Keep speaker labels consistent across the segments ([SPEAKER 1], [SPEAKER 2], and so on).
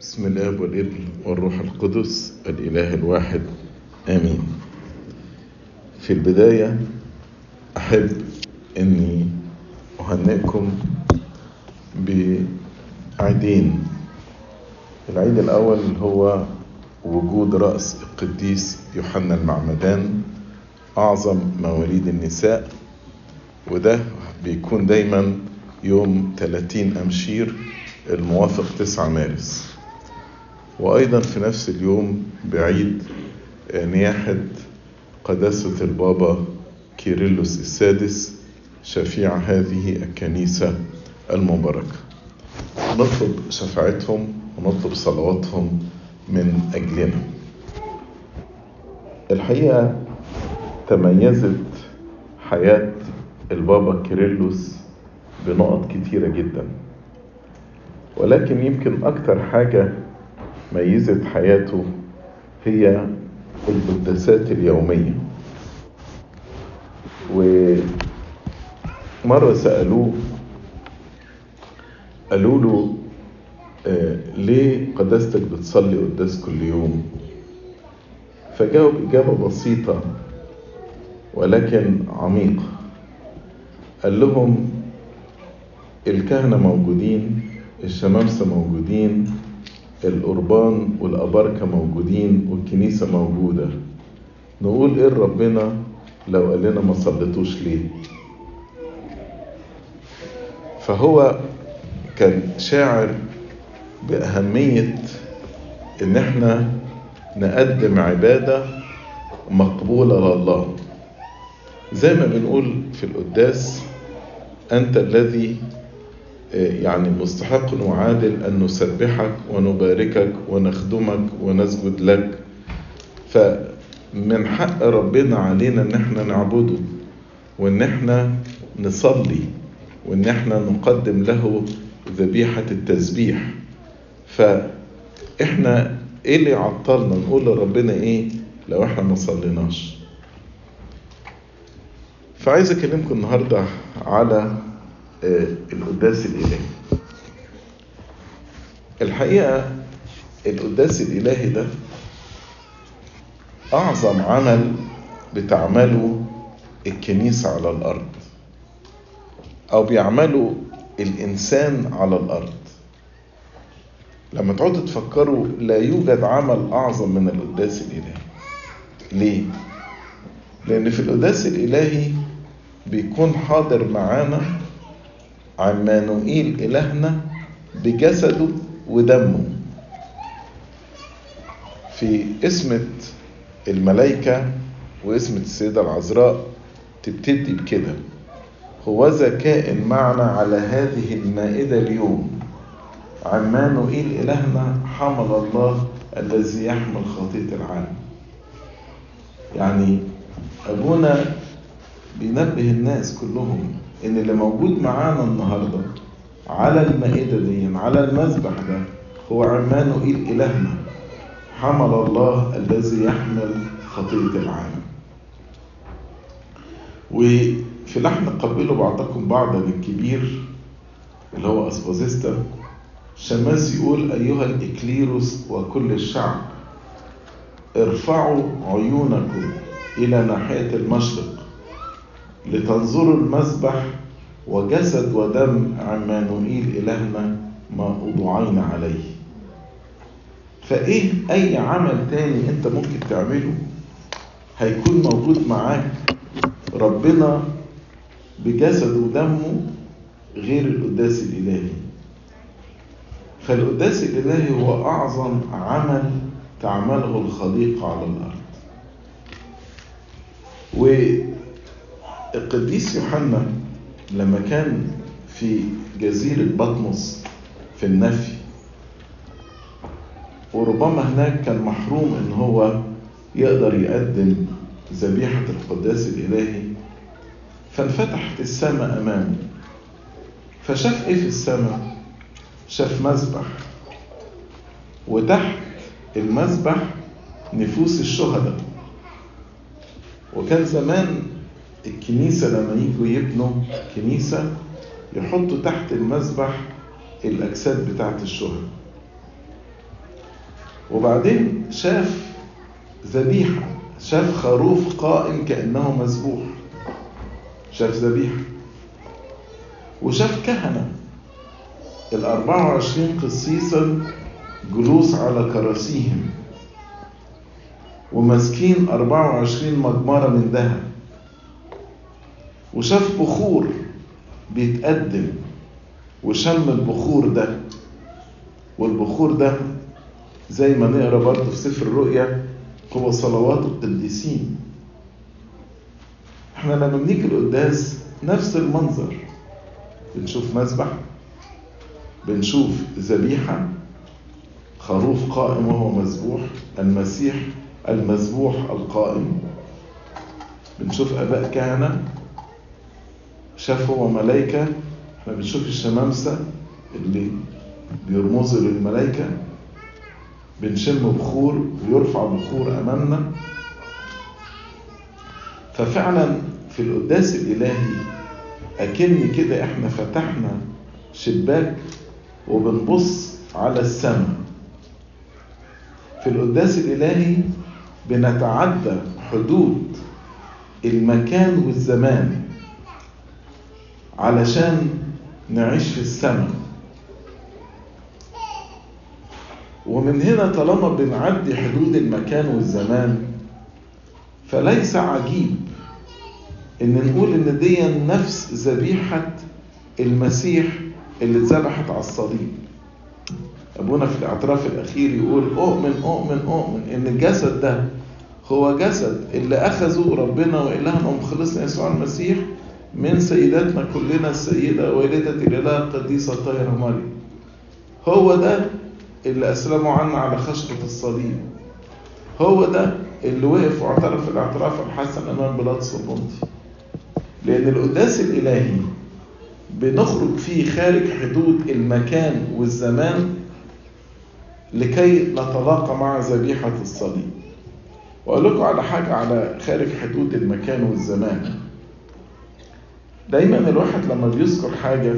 [SPEAKER 1] بسم الاب والابن والروح القدس الإله الواحد آمين. في البداية أحب إني أهنئكم بعيدين. العيد الأول هو وجود رأس القديس يوحنا المعمدان أعظم مواليد النساء وده بيكون دايما يوم 30 أمشير الموافق 9 مارس. وأيضا في نفس اليوم بعيد نياحة قداسة البابا كيرلس السادس شفيع هذه الكنيسة المباركة. نطلب شفاعتهم ونطلب صلواتهم من أجلنا. الحقيقة تميزت حياة البابا كيرلس بنقط كتيرة جدا ولكن يمكن أكتر حاجة ميزت حياته هي القداسات اليومية. ومرة سألوه قالوا له آه ليه قداستك بتصلي قداس كل يوم؟ فجاوب إجابة بسيطة ولكن عميقة قال لهم الكهنة موجودين الشمامسة موجودين القربان والأباركة موجودين والكنيسة موجودة. نقول إيه ربنا لو قال لنا ما صليتوش ليه؟ فهو كان شاعر بأهمية إن إحنا نقدم عبادة مقبولة لله. زي ما بنقول في القداس أنت الذي يعني مستحق وعادل أن نسبحك ونباركك ونخدمك ونسجد لك. فمن حق ربنا علينا إن إحنا نعبده وإن إحنا نصلي وإن إحنا نقدم له ذبيحة التسبيح. فإحنا إيه اللي يعطلنا نقول لربنا إيه؟ لو إحنا ما صليناش. فعايز أكلمكم النهارده على القداس الإلهي. الحقيقة القداس الإلهي ده أعظم عمل بتعمله الكنيسة على الأرض أو بيعمله الإنسان على الأرض. لما تقعدوا تفكروا لا يوجد عمل أعظم من القداس الإلهي. ليه؟ لأن في القداس الإلهي بيكون حاضر معانا عمانوئيل إلهنا بجسده ودمه. في اسمة الملائكة واسمة السيدة العذراء تبتدي بكده. هوذا كائن معنا على هذه المائدة اليوم. عمانوئيل إلهنا حمل الله الذي يحمل خطية العالم. يعني أبونا بينبه الناس كلهم إن اللي موجود معانا النهارده على المائدة دي على المذبح ده هو عمانوئيل إلهنا حمل الله الذي يحمل خطية العالم. وفي لحن قبلوا بعضكم بعضا الكبير اللي هو أسبازيستا شماس يقول أيها الإكليروس وكل الشعب ارفعوا عيونكم إلى ناحية المشرق. لتنظروا المذبح وجسد ودم عمانوئيل إلهنا ما أضعين عليه. فإيه أي عمل تاني أنت ممكن تعمله هيكون موجود معاك ربنا بجسد ودمه غير القداس الإلهي؟ فالقداس الإلهي هو أعظم عمل تعمله الخليقة على الأرض. القديس يوحنا لما كان في جزيرة بطمس في النفي وربما هناك كان محروم إن هو يقدر يقدم ذبيحة القداس الإلهي فانفتحت السماء أمامه. فشاف إيه في السماء؟ شاف مذبح. وتحت المذبح نفوس الشهداء. وكان زمان الكنيسة لما يجوا يبنوا كنيسة يحطوا تحت المذبح الأجساد بتاعت الشهداء وبعدين شاف ذبيحة شاف خروف قائم كأنه مذبوح. شاف ذبيحة. وشاف كهنة. الأربعة وعشرين قسيسا جلوس على كراسيهم. وماسكين أربعة وعشرين مجمرة من ذهب. وشاف بخور بيتقدم وشم البخور ده. والبخور ده زي ما نقرأ برضه في سفر الرؤيا هو صلوات القديسين. إحنا لما بنيجي القداس نفس المنظر. بنشوف مذبح بنشوف ذبيحة خروف قائم وهو مذبوح المسيح المذبوح القائم. بنشوف آباء كهنة شاف هو ملايكة. إحنا بنشوف الشمامسة اللي بيرمزوا للملائكة بنشم بخور ويرفع بخور أمامنا. ففعلا في القداس الإلهي أكن كده إحنا فتحنا شباك وبنبص على السماء. في القداس الإلهي بنتعدى حدود المكان والزمان. علشان نعيش في السماء. ومن هنا طالما بنعدي حدود المكان والزمان فليس عجيب إن نقول إن دي نفس ذبيحة المسيح اللي اتذبحت على الصليب. أبونا في الاعتراف الأخير يقول أؤمن أؤمن أؤمن إن الجسد ده هو جسد اللي اخذه ربنا وإلهنا ومخلصنا يسوع المسيح من سيداتنا كلنا السيدة والدة الاله القديسة الطاهره مريم هو ده اللي اسلموا عنا على خشبه الصليب. هو ده اللي وقف واعترف الاعتراف الحسن امام بيلاطس البنطي لأن القداس الإلهي بنخرج فيه خارج حدود المكان والزمان لكي نتلاقى مع ذبيحة الصليب. وأقول لكم على حاجة على خارج حدود المكان والزمان. دايما الواحد لما بيذكر حاجة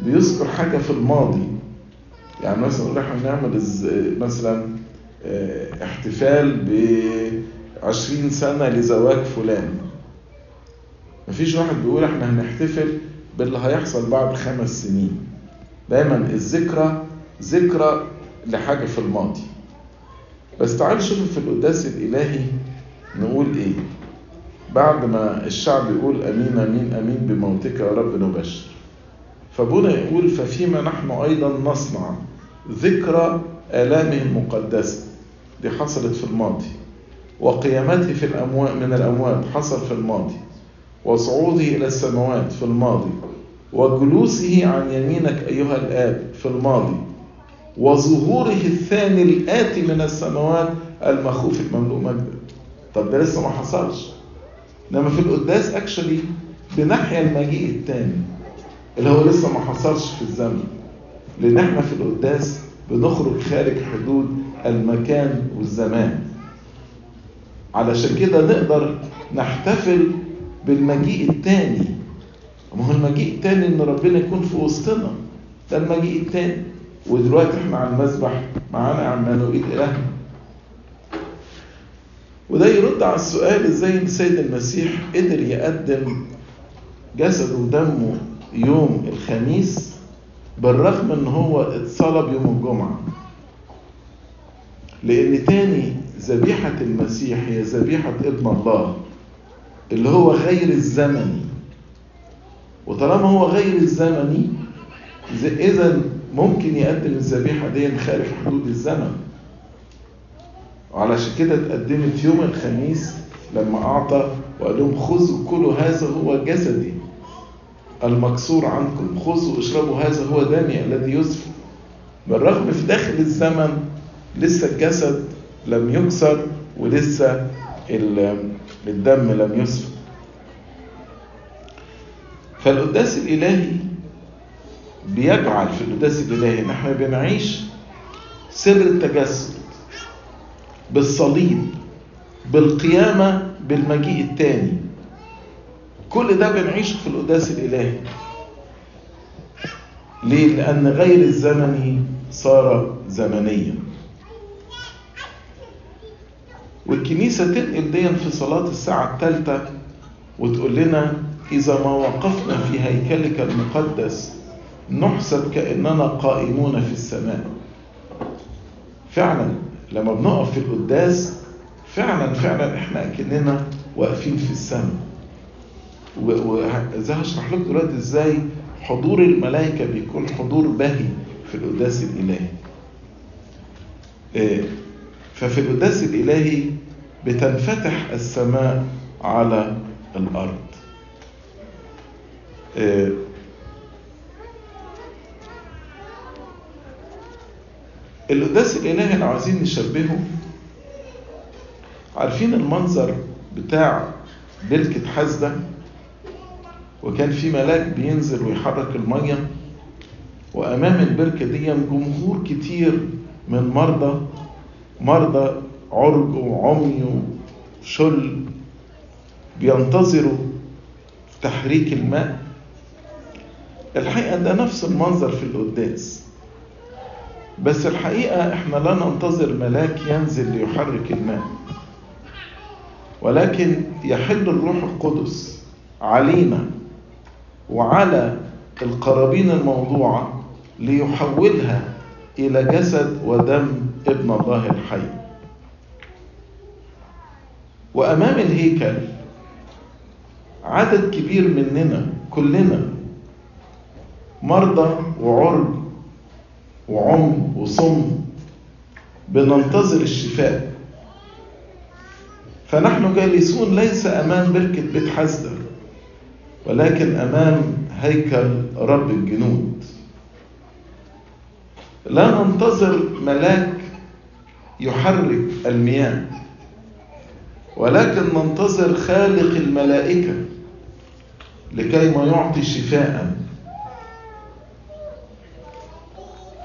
[SPEAKER 1] بيذكر حاجة في الماضي. يعني مثلا إحنا بنعمل مثلا احتفال ب 20 سنة لزواج فلان. مفيش واحد بيقول إحنا هنحتفل باللي هيحصل بعد خمس سنين. دايما الذكرى ذكرى لحاجة في الماضي. بس تعالوا شوفوا في القداس الإلهي نقول إيه. بعد ما الشعب يقول أمين أمين أمين بموتك يا رب نبشر. فابونا يقول ففيما نحن أيضا نصنع ذكرى آلامه المقدسة. دي حصلت في الماضي. وقيامته في الأموات من الأموات حصل في الماضي. وصعوده إلى السماوات في الماضي. وجلوسه عن يمينك أيها الآب في الماضي. وظهوره الثاني الآتي من السماوات المخوف المملوء مجدا. طب ده لسه ما حصلش. انما في القداس اكشلي بنحيا المجيء الثاني اللي هو لسه ما حصلش في الزمن. لأن إحنا في القداس بنخرج خارج حدود المكان والزمان. علشان كده نقدر نحتفل بالمجيء الثاني ما هو المجيء الثاني إن ربنا يكون في وسطنا. ده المجيء الثاني ودلوقتي إحنا على المسبح معانا عمانوئيل الهنا وده يرد على السؤال إزاي السيد المسيح قدر يقدم جسده ودمه يوم الخميس بالرغم ان هو اتصلب يوم الجمعة. لأن تاني ذبيحة المسيح هي ذبيحة ابن الله اللي هو غير الزمني. وطالما هو غير الزمني إذا ممكن يقدم الذبيحة دي خارج حدود الزمن. وعلشان كده اتقدمت يوم الخميس لما أعطى وقال لهم خذوا كلوا هذا هو جسدي المكسور عنكم. خذوا اشربوا هذا هو دمي الذي يسفك بالرغم في داخل الزمن لسه الجسد لم يكسر ولسه الدم لم يسفك فالقداس الإلهي بيجعل في القداس الإلهي إن إحنا بنعيش سر التجسد. بالصليب بالقيامة بالمجيء الثاني كل ده بنعيشه في القداس الإلهي. ليه؟ لأن غير الزمني صار زمنيا. والكنيسة تنقل دي في صلاة الساعة الثالثة وتقول لنا إذا ما وقفنا في هيكلك المقدس نحسب كأننا قائمون في السماء. فعلا. لما بنقف في القداس فعلا فعلا إحنا أكننا واقفين في السماء. وزي هشرح لكم دلوقتي إزاي حضور الملائكة بيكون حضور باهي في القداس الإلهي؟ ففي القداس الإلهي بتنفتح السماء على الأرض. القداس الإلهي لو عايزين نشبهه. عارفين المنظر بتاع بركة حزدة؟ وكان في ملاك بينزل ويحرك المية وأمام البركة دي جمهور كتير من مرضى مرضى عرج وعمي وشل بينتظروا تحريك الماء. الحقيقة ده نفس المنظر في القداس. بس الحقيقة إحنا لا ننتظر ملاك ينزل ليحرك الماء. ولكن يحل الروح القدس علينا وعلى القرابين الموضوعة ليحولها إلى جسد ودم ابن الله الحي. وأمام الهيكل عدد كبير مننا كلنا مرضى وعرج وعم وصم بننتظر الشفاء. فنحن جالسون ليس أمام بركة بيت حزدة ولكن أمام هيكل رب الجنود. لا ننتظر ملاك يحرك المياه ولكن ننتظر خالق الملائكة لكي ما يعطي شفاء.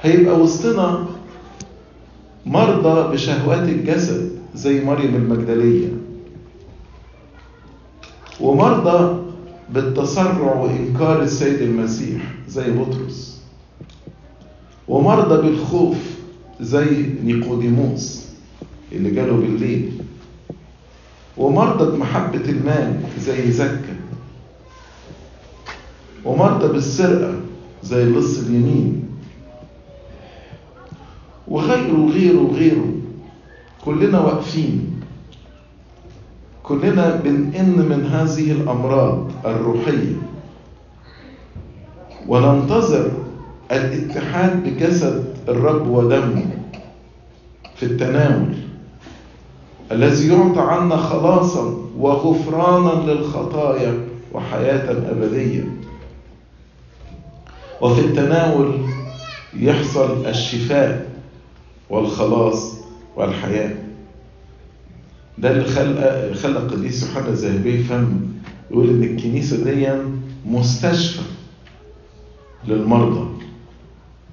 [SPEAKER 1] هيبقى وسطنا مرضى بشهوات الجسد زي مريم المجدلية. ومرضى بالتسرع وإنكار السيد المسيح زي بطرس. ومرضى بالخوف زي نيقوديموس اللي جاله بالليل. ومرضى بمحبة المال زي زكا. ومرضى بالسرقة زي اللص اليمين. وغيره وغيره وغيره كلنا واقفين. كلنا بنئن من هذه الأمراض الروحية. وننتظر الاتحاد بجسد الرب ودمه في التناول الذي يعطى عنا خلاصا وغفرانا للخطايا وحياة أبدية. وفي التناول يحصل الشفاء. والخلاص والحياة. ده اللي خلق خلق القديس يوحنا الذهبي فم يقول إن الكنيسة دي مستشفى للمرضى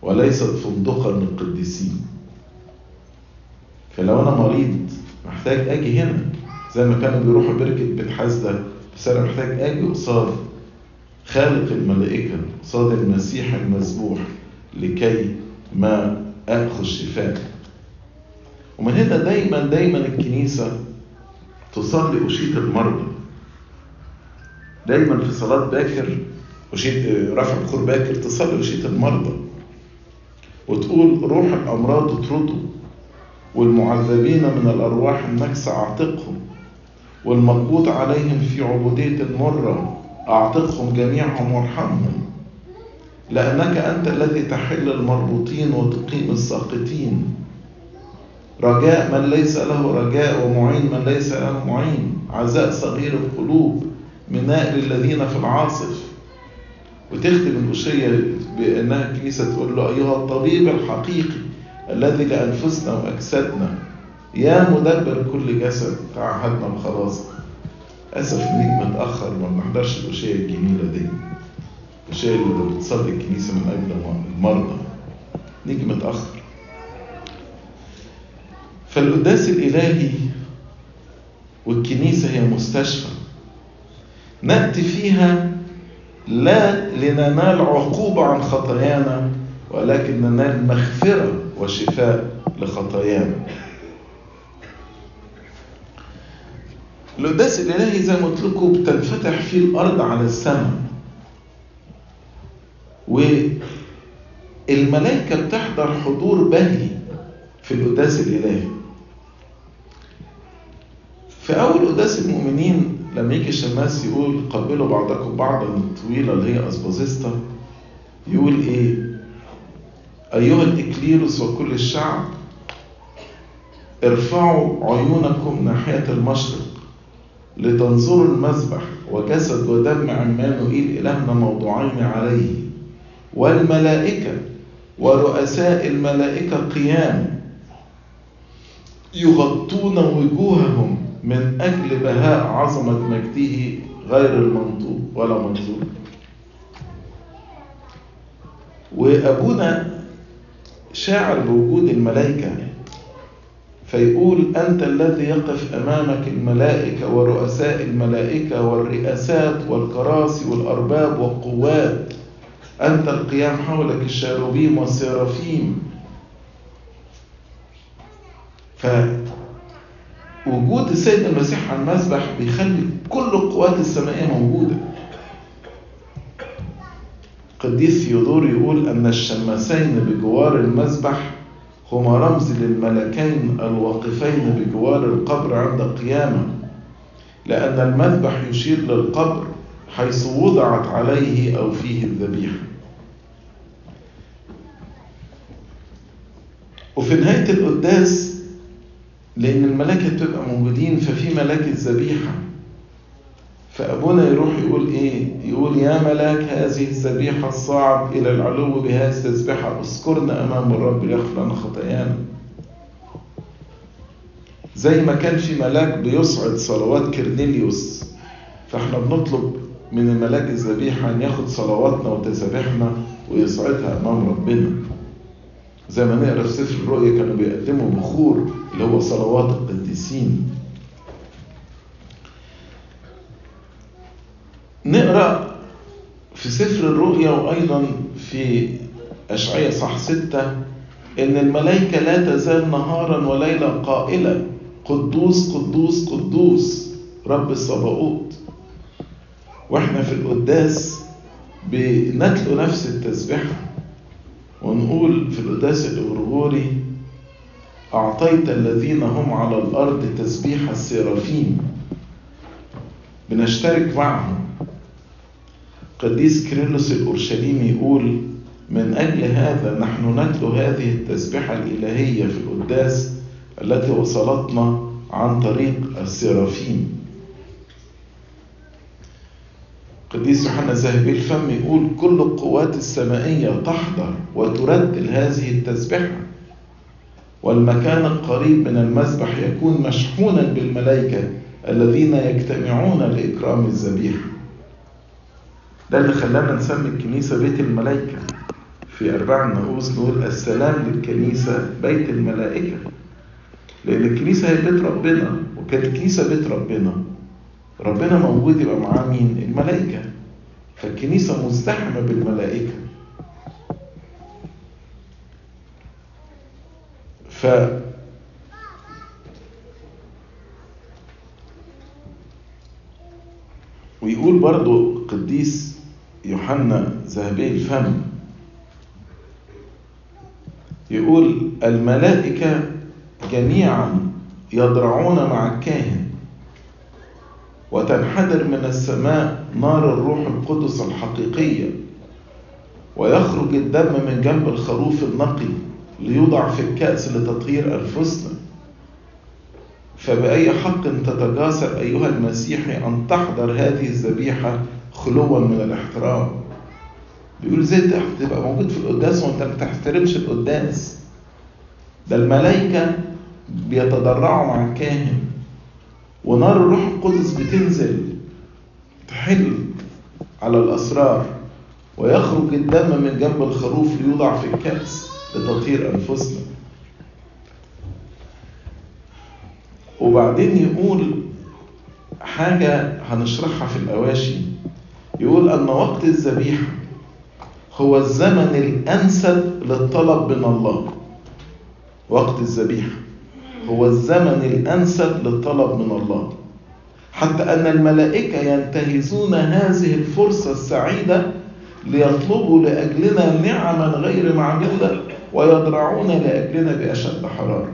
[SPEAKER 1] وليست فندقا للقديسين. فلو أنا مريض محتاج آجي هنا زي ما كانوا بيروحوا بركة بيت حزدة بس أنا محتاج آجي قصاد خالق الملائكة قصاد المسيح المذبوح لكي ما اخذ شفاء ومن هنا دايما دايما الكنيسة تصلي أشية المرضى دايما في صلاة باكر أشية رفع بخور باكر تصلي أشية المرضى وتقول روح الأمراض اطردوا والمعذبين من الأرواح النكسة أعتقهم والمقبوض عليهم في عبودية مرة أعتقهم جميعهم وارحمهم. لأنك أنت الذي تحل المربوطين وتقيم الساقطين. رجاء من ليس له رجاء ومعين من ليس له معين. عزاء صغير القلوب مناء للذين في العاصف. وتختم الأشية بأنها الكنيسة تقول له أيها الطبيب الحقيقي الذي لأنفسنا وأجسادنا يا مدبر كل جسد تعهدنا بخلاص. أسف نيجي متأخر ما بنحضرش الأشياء الجميلة دي. اللي بتصلي الكنيسة من أجل المرضى. نيجي متأخر فالقداس الإلهي والكنيسة هي مستشفى. نأتي فيها لا لننال عقوبة عن خطايانا ولكن ننال مغفرة وشفاء لخطايانا. القداس الإلهي زي ما قلت لكم بتنفتح فيه الأرض على السماء. والملائكة بتحضر حضور بهي في القداس الإلهي في أول قداس المؤمنين لما يجي الشماس يقول قبلوا بعضكم بعضا الطويلة اللي هي أسبازيستا يقول إيه؟ أيها الإكليروس وكل الشعب ارفعوا عيونكم ناحية المشرق لتنظروا المذبح وجسد ودم عمانوئيل إلهنا موضوعين عليه والملائكة ورؤساء الملائكة قيام يغطون وجوههم من أجل بهاء عظمة مجده غير المنطوق ولا منظور وأبونا شاعر بوجود الملائكة فيقول أنت الذي يقف أمامك الملائكة ورؤساء الملائكة والرئاسات والكراسي والأرباب والقوات أنت القيام حولك الشاروبيم والسيرافيم. فوجود السيد المسيح على المسبح بيخلي كل القوات السمائية موجودة. قديس ثيودور يقول أن الشماسين بجوار المسبح هما رمز للملكين الواقفين بجوار القبر عند القيامة لأن المذبح يشير للقبر حيث وضعت عليه أو فيه الذبيحة. وفي نهاية القداس لأن الملائكة بتبقى موجودين ففي ملاك الذبيحة فأبونا يروح يقول إيه؟ يقول يا ملاك هذه الذبيحة الصاعد إلى العلو بهذه التسبيحة اذكرنا أمام الرب ليغفر لنا خطايانا. زي ما كان في ملاك بيصعد صلوات كرنيليوس فإحنا بنطلب من الملاك الذبيحة أن ياخد صلواتنا وتسابيحنا ويصعدها أمام ربنا. زي ما نقرأ في سفر الرؤيا كانوا بيقدموا بخور اللي هو صلوات القديسين. نقرأ في سفر الرؤيا وأيضا في اشعياء صح ستة إن الملائكة لا تزال نهارا وليلا قائله قدوس قدوس قدوس رب الصباؤوت وإحنا في القداس بنتلو نفس التسبيحه ونقول في القداس الغريغوري أعطيت الذين هم على الأرض تسبيح السيرافيم. بنشترك معهم. قديس كيرلس الأورشليمي يقول من أجل هذا نحن نتلو هذه التسبيحة الإلهية في القداس التي وصلتنا عن طريق السرافيم قديس يوحنا ذهبي الفم يقول كل القوات السمائية تحضر وترتل هذه التسبيحة. والمكان القريب من المذبح يكون مشحونا بالملائكة الذين يجتمعون لإكرام الذبيحة. ده اللي خلانا نسمي الكنيسة بيت الملائكة. في أرباع النقوص نقول السلام للكنيسة بيت الملائكة. لأن الكنيسة هي بيت ربنا وكانت الكنيسة بيت ربنا. ربنا موجود يبقى معاه مين؟ الملائكة. فالكنيسة مزدحمة بالملائكة. ف ويقول برضو قديس يوحنا ذهبي الفم يقول الملائكة جميعا يضرعون مع الكاهن. وتنحدر من السماء نار الروح القدس الحقيقية ويخرج الدم من جنب الخروف النقي ليوضع في الكأس لتطهير أنفسنا. فبأي حق تتجاسر أيها المسيحي أن تحضر هذه الذبيحة خلوا من الاحترام؟ بيقول إزاي تبقى موجود في القداس وأنت ما تحترمش القداس. ده الملائكة بيتضرعوا مع الكاهن. ونار الروح القدس بتنزل تحل على الأسرار ويخرج الدم من جنب الخروف ليوضع في الكأس لتطهير أنفسنا. وبعدين يقول حاجة هنشرحها في الأواشي يقول أن وقت الذبيحة هو الزمن الأنسب للطلب من الله وقت الذبيحة. هو الزمن الأنسب للطلب من الله. حتى أن الملائكة ينتهزون هذه الفرصة السعيدة ليطلبوا لأجلنا نعما غير معدودة ويضرعون لأجلنا بأشد حرارة.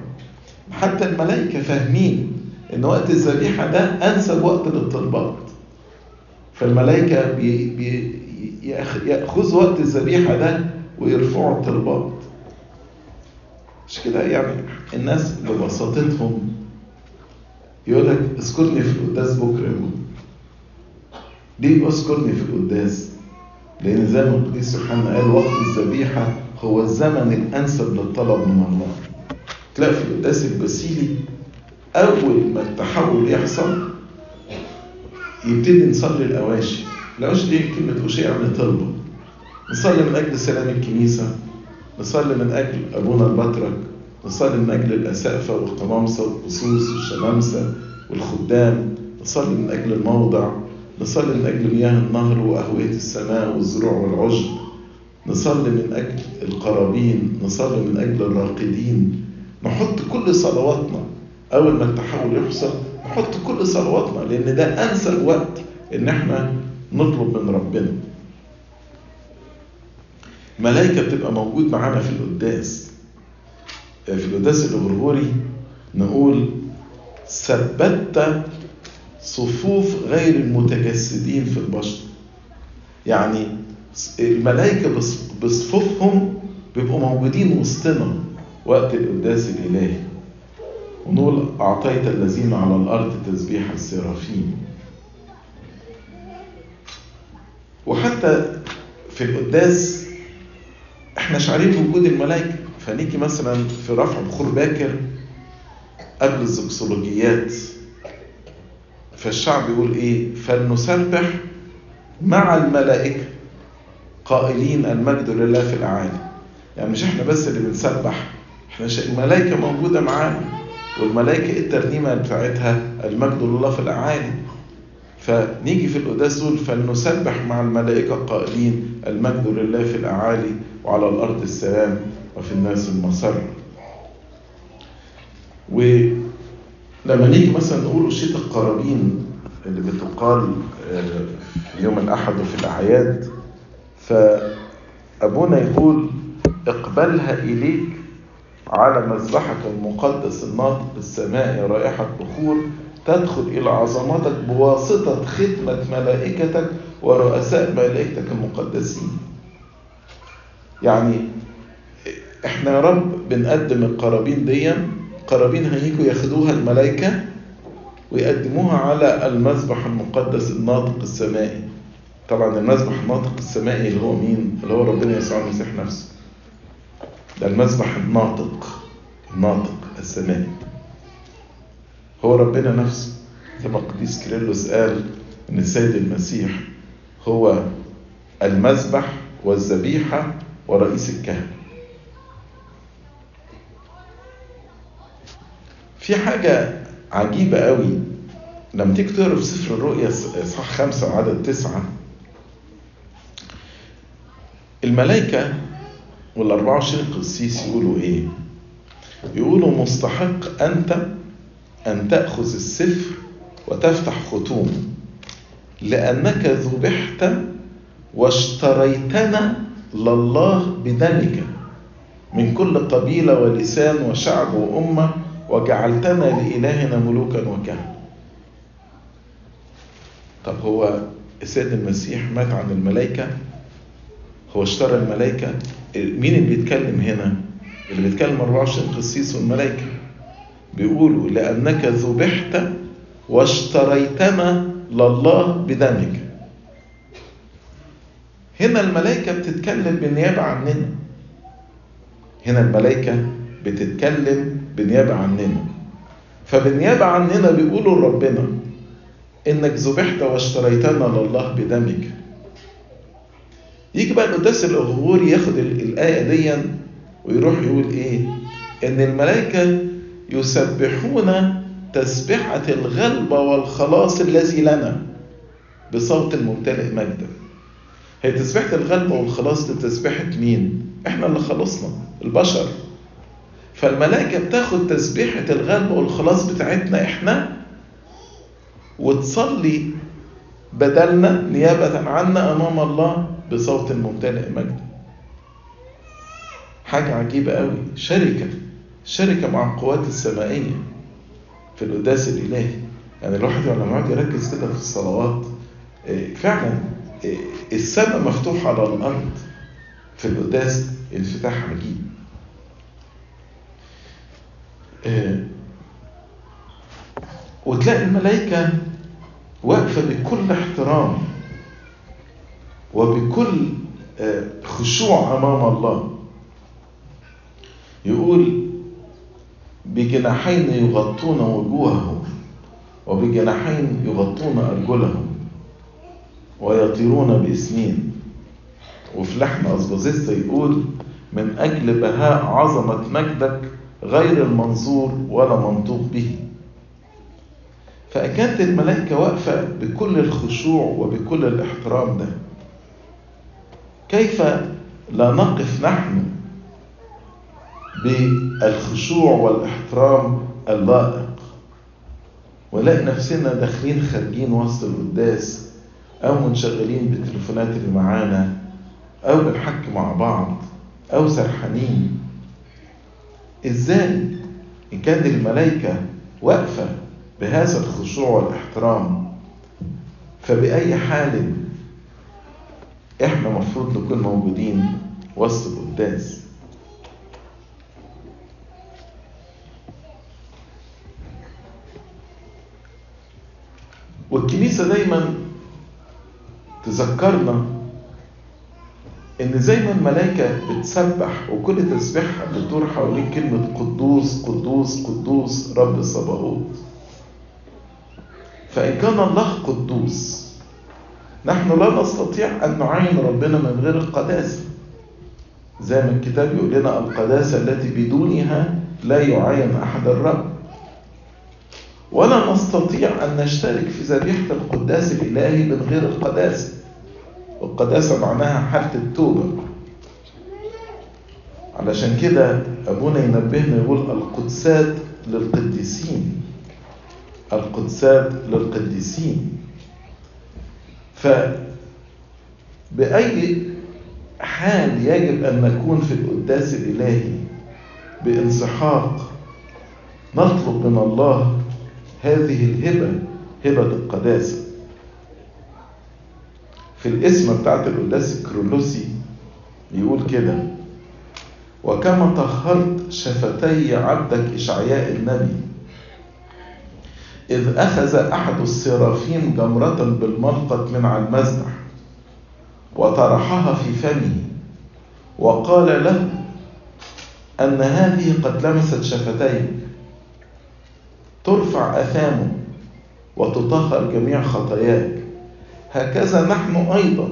[SPEAKER 1] حتى الملائكة فاهمين إن وقت الذبيحة ده أنسب وقت للطلبات. فالملائكة بي بي يأخذوا وقت الذبيحة ده ويرفعوا الطلبات. مش كده يعني الناس ببساطتهم يقول لك أذكرني في القداس بكرة يقول ليه أذكرني في القداس؟ لأن زي ما القديس يوحنا قال وقت الذبيحة هو الزمن الأنسب للطلب من الله. تلاقي في القداس البسيلي أول ما التحول يحصل يبتدي نصلي الأواشي. الأواشي دي كلمة أوشية يعني طلبة. نصلي من أجل سلام الكنيسة، نصلي من أجل أبونا البطرك، نصلي من أجل الأسقفة والقمامسة والقصوص والشمامسة والخدام، نصلي من أجل الموضع، نصلي من أجل مياه النهر وأهوية السماء والزروع والعشب نصلي من أجل القرابين نصلي من أجل الراقدين. نحط كل صلواتنا أول ما التحول يحصل نحط كل صلواتنا لأن ده أنسب وقت إن إحنا نطلب من ربنا. ملائكة بتبقى موجود معانا في القداس. في القداس الغرغوري نقول ثبت صفوف غير المتجسدين في البشر. يعني الملائكة بصفوفهم بيبقوا موجودين وسطنا وقت القداس الإلهي. ونقول أعطيت الذين على الأرض تسبيح السرافين. وحتى في القداس إحنا شعارين بوجود الملائكة. فنيجي مثلا في رفع بخور باكر قبل الزكسولوجيات فالشعب يقول إيه؟ فلنسبح مع الملائكة قائلين المجد لله في الأعالي. يعني مش إحنا بس اللي بنسبح إحنا الملائكة موجودة معانا والملائكة الترنيمة بتاعتها؟ المجد لله في الأعالي. فنيجي في القداس نقول فلنسبح مع الملائكة قائلين المجد لله في الأعالي وعلى الأرض السلام وفي الناس المسر ولما نيجي مثلا نقول أشية القرابين اللي بتقال في يوم الأحد وفي الأعياد فأبونا يقول اقبلها إليك على مذبحك المقدس الناطق السماء رائحة بخور تدخل إلى عظمتك بواسطة خدمة ملائكتك ورؤساء ملائكتك المقدسين. يعني إحنا يا رب بنقدم القرابين دي قرابين هيجوا ياخدوها الملائكة ويقدموها على المذبح المقدس الناطق السمائي. طبعا المذبح الناطق السمائي اللي هو مين؟ اللي هو ربنا يسوع المسيح نفسه. ده المذبح الناطق الناطق السمائي. هو ربنا نفسه زي ما القديس كيرلس قال إن السيد المسيح هو المذبح والذبيحة ورئيس الكهنة في حاجة عجيبة قوي لما تيجي تقرأ في سفر الرؤيا اصحاح خمسة وعدد تسعة الملائكة وال 24 قسيس يقولوا إيه؟ يقولوا مستحق انت أن تأخذ السفر وتفتح ختوم لأنك ذبحت واشتريتنا لله بدمك من كل قبيلة ولسان وشعب وأمة وجعلتنا لإلهنا ملوكا وكهنة. طب هو السيد المسيح مات عن الملائكة؟ هو اشترى الملائكة؟ مين اللي بيتكلم هنا؟ اللي بيتكلم 24 قسيس والملائكة. بيقولوا لأنك ذبحت واشتريتنا لله بدمك هنا الملائكة بتتكلم بالنيابة عننا. هنا الملائكة بتتكلم بالنيابة عننا. فبالنيابة عننا بيقولوا لربنا إنك ذبحت واشتريتنا لله بدمك يجي بقى القداس الغوري ياخد الآية دي ويروح يقول إيه؟ إن الملائكة يسبحون تسبحة الغلبة والخلاص الذي لنا بصوت ممتلئ مجدا. هي تسبحة الغلبة والخلاص دي تسبحة مين؟ إحنا اللي خلصنا البشر. فالملائكة بتاخد تسبيحة الغلبة والخلاص بتاعتنا إحنا وتصلي بدلنا نيابة عنا أمام الله بصوت ممتلئ مجد حاجة عجيبة قوي شركة شركة مع القوات السمائية في القداس الإلهي. يعني الواحد لما يقعد يركز كده في الصلوات فعلا السماء مفتوحة على الأرض في القداس انفتاح عجيب. وتلاقي الملائكة واقفة بكل احترام وبكل خشوع أمام الله. يقول بجناحين يغطون وجوههم وبجناحين يغطون أرجلهم ويطيرون باسمين. وفي لحن أسبازيستا يقول من أجل بهاء عظمة مجدك غير المنظور ولا منطوق به. فكانت الملائكة واقفة بكل الخشوع وبكل الإحترام ده. كيف لا نقف نحن بالخشوع والاحترام اللائق. ونلاقي نفسنا داخلين خارجين وسط القداس أو منشغلين بالتليفونات اللي معانا أو بنحكي مع بعض أو سرحانين. إزاي؟ إن كانت الملائكة واقفة بهذا الخشوع والاحترام فبأي حال إحنا مفروض نكون موجودين وسط القداس. والكنيسة دايما تذكرنا إن زي ما الملائكة بتسبح وكل تسبيحها بتدور حوالين كلمة قدوس قدوس قدوس رب الصباوت فإن كان الله قدوس نحن لا نستطيع أن نعاين ربنا من غير القداسة. زي ما الكتاب يقول لنا القداسة التي بدونها لا يعاين أحد الرب. ولا نستطيع أن نشترك في ذبيحة القداس الإلهي من غير القداسة. والقداسة معناها حالة التوبة. علشان كده أبونا ينبهنا يقول القدسات للقديسين. القدسات للقديسين. فبأي حال يجب أن نكون في القداس الإلهي؟ بانسحاق. نطلب من الله هذه الهبة هبة القداسة. في الاسم بتاعت القداس الكرولوسي يقول كده وكما طهرت شفتي عبدك إشعياء النبي إذ أخذ أحد السرافين جمرة بالملقط من على المذبح وطرحها في فمه وقال له أن هذه قد لمست شفتيك. ترفع أثامه وتطهر جميع خطاياك. هكذا نحن أيضا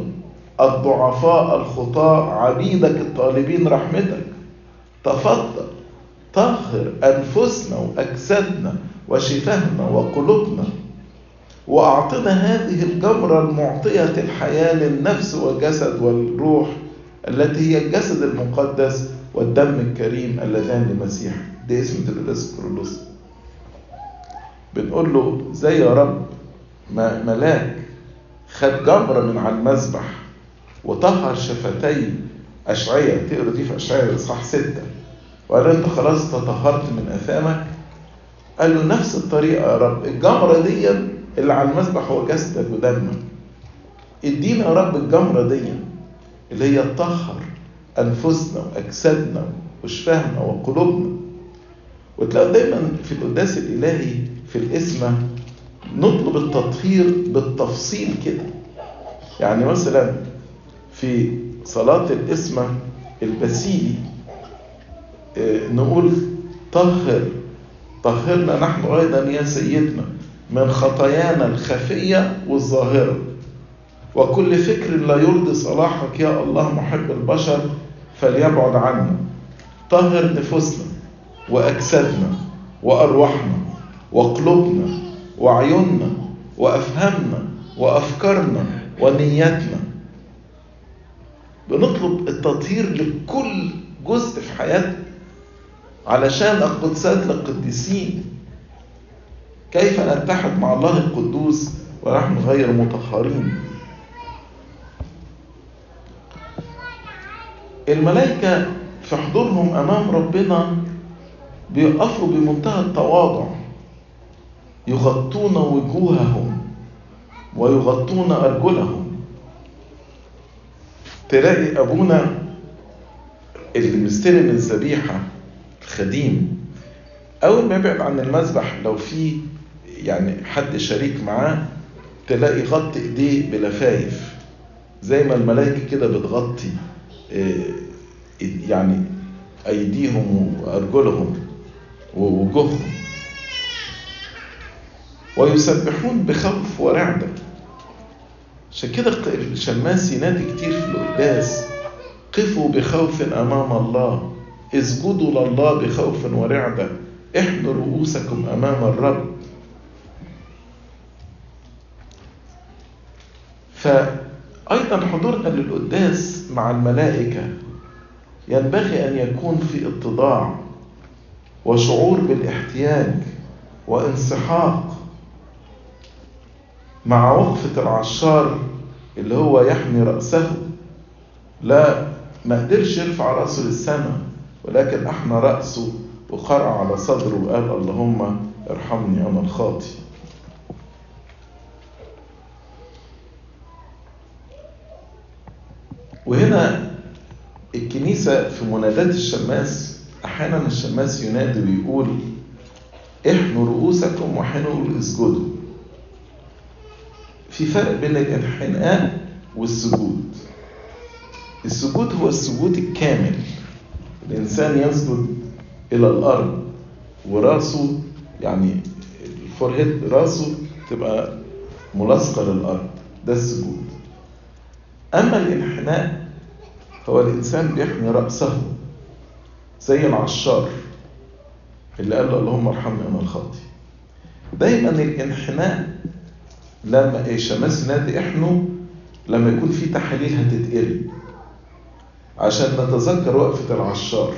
[SPEAKER 1] الضعفاء الخطاة عبيدك الطالبين رحمتك. تفضل طهر أنفسنا وأجسادنا وشفاهنا وقلوبنا وأعطنا هذه الجمرة المعطية الحياة للنفس والجسد والروح التي هي الجسد المقدس والدم الكريم اللذان لمسيح ده اسم تلدس كرولوس. بنقول له زي يا رب؟ ما ملاك خد جمرة من على المذبح وطهر شفتي أشعية تقرأ دي في أشعية إصحاح ستة. وقال له أنت خلاص تطهرت من أثامك؟ قال له نفس الطريقة يا رب. الجمرة دي اللي على المذبح هو جسدك ودمك. ادينا يا رب الجمرة دي اللي هي تطهر أنفسنا وأجسادنا وشفاهنا وقلوبنا. وتلاقوا دايما في القداس الإلهي في الإسمة نطلب التطهير بالتفصيل كده. يعني مثلا في صلاة الإسمة البسيلي نقول طهر طهرنا نحن أيضا يا سيدنا من خطايانا الخفية والظاهرة. وكل فكر لا يرضي صلاحك يا الله محب البشر فليبعد عنا. طهر نفوسنا وأجسادنا وأرواحنا. وقلوبنا وعيوننا وأفهامنا وأفكارنا ونياتنا. بنطلب التطهير لكل جزء في حياتنا علشان القدسات للقديسين كيف نتحد مع الله القدوس ونحن غير مطهرين؟ الملائكة في حضورهم أمام ربنا بيقفوا بمنتهى التواضع. يغطون وجوههم ويغطون أرجلهم. تلاقي أبونا اللي مستلم الذبيحة الخديم أول ما يبعد عن المذبح لو في يعني حد شريك معاه تلاقي غطي إيديه بلفايف زي ما الملائكة كده بتغطي يعني أيديهم وأرجلهم ووجوههم ويسبحون بخوف ورعدة عشان كده الشماس ينادي كتير في القداس. قفوا بخوف أمام الله. اسجدوا لله بخوف ورعدة احنوا رؤوسكم أمام الرب. فأيضا حضورنا للقداس مع الملائكة ينبغي أن يكون في اتضاع وشعور بالاحتياج وانسحاق مع وقفة العشار اللي هو يحمي رأسه. لا ما قدرش يرفع رأسه للسماء ولكن أحنى رأسه وقرع على صدره وقال اللهم ارحمني أنا الخاطي وهنا الكنيسة في منادات الشماس أحيانا الشماس ينادي ويقول احنوا رؤوسكم وحنوا اسجدوا في فرق بين الانحناء والسجود السجود هو السجود الكامل. الإنسان يسجد إلى الأرض ورأسه يعني الفورهيد رأسه تبقى ملاصقة للأرض. ده السجود أما الإنحناء هو الإنسان بيحمي رأسه زي العشار اللي قال له اللهم ارحمني أنا الخاطي دايما الإنحناء لما شماس نادي احنوا لما يكون في تحاليل هتتقلب عشان نتذكر وقفة العشار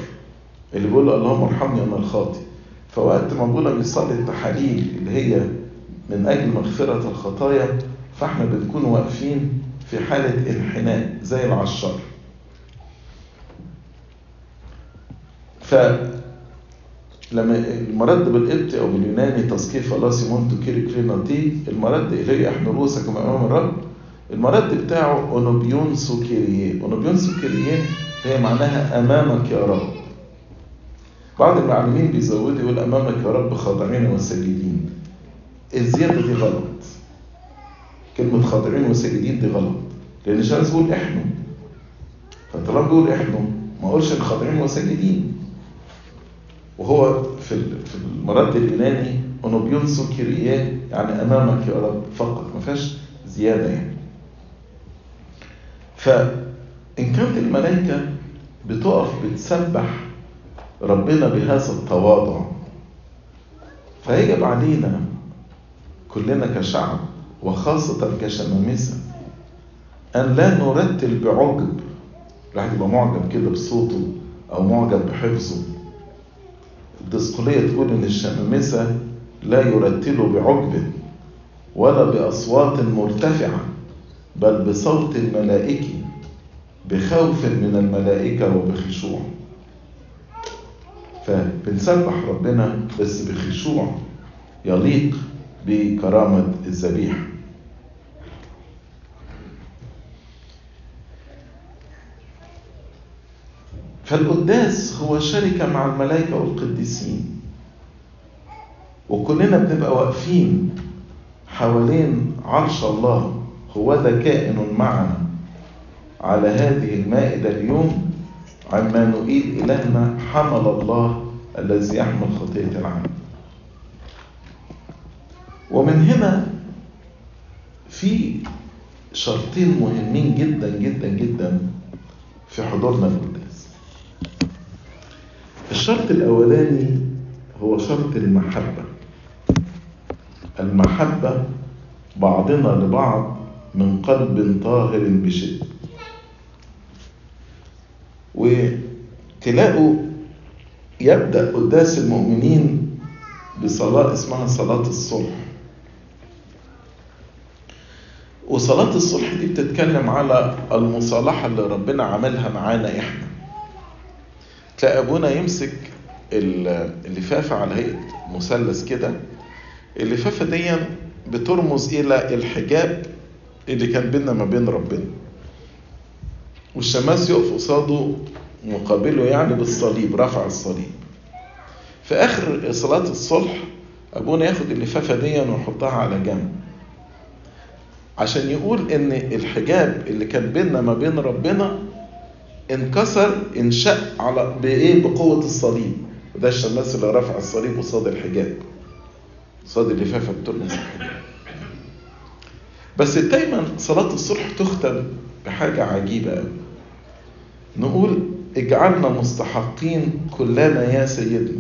[SPEAKER 1] اللي بيقول له اللهم ارحمني أنا الخاطي فوقت ما ابونا بيصلي التحاليل اللي هي من أجل مغفرة الخطايا فاحنا بنكون واقفين في حالة انحناء زي العشار. ف لما المرد بالقبطي أو باليوناني τας κεφαλας υμων τω Κυριω κλινατε المرد اللي هو احنوا رؤوسكم أمام الرب. المرد بتاعه ενωπιον σου Κυριε ενωπιον σου Κυριε هي معناها أمامك يا رب. بعض المعلمين بيزودوا يقول أمامك يا رب خاضعين وساجدين. الزيادة دي غلط. كلمة خاضعين وساجدين دي غلط. لأن الشماس بيقول احنوا فطالما بيقول احنوا ما أقولش خاضعين وساجدين. وهو في في المرد اليوناني اونوبيونسو كيرياه يعني أمامك يا رب فقط ما فيهاش زيادة يعني. فإن كانت الملائكة بتقف بتسبح ربنا بهذا التواضع فيجب علينا كلنا كشعب وخاصة كشمامسة أن لا نرتل بعجب. الواحد يبقى معجب كده بصوته أو معجب بحفظه. الدسقلية تقول إن الشمامسة لا يرتلوا بعجب ولا بأصوات مرتفعة بل بصوت الملائكي بخوف من الملائكة وبخشوع. فبنسبح ربنا بس بخشوع يليق بكرامة الذبيحة. فالقداس هو شركة مع الملائكة والقديسين. وكلنا بنبقى واقفين حوالين عرش الله. هو ذا كائن معنا. على هذه المائدة اليوم عمانوئيل إلهنا حمل الله الذي يحمل خطية العالم. ومن هنا في شرطين مهمين جدا جدا جدا في حضورنا القداس. الشرط الأولاني هو شرط المحبة. المحبة بعضنا لبعض من قلب طاهر بشدة وتلاقوا يبدأ قداس المؤمنين بصلاة اسمها صلاة الصلح وصلاة الصلح دي بتتكلم على المصالحة اللي ربنا عملها معانا إحنا. تلاقي أبونا يمسك اللفافة على هيئة مثلث كده. اللفافة دي بترمز إلى الحجاب اللي كان بيننا ما بين ربنا. والشماس يقف قصاده مقابله يعني بالصليب رفع الصليب. في آخر صلاة الصلح أبونا ياخد اللفافة دي ويحطها على جنب. عشان يقول إن الحجاب اللي كان بيننا ما بين ربنا انكسر انشق على بإيه؟ بقوة الصليب. وده الشماس اللي رفع الصليب قصاد الحجاب. قصاد اللفافة بترمز الحجاب بس دايما صلاة الصلح تختم بحاجة عجيبة قوي نقول اجعلنا مستحقين كلنا يا سيدنا.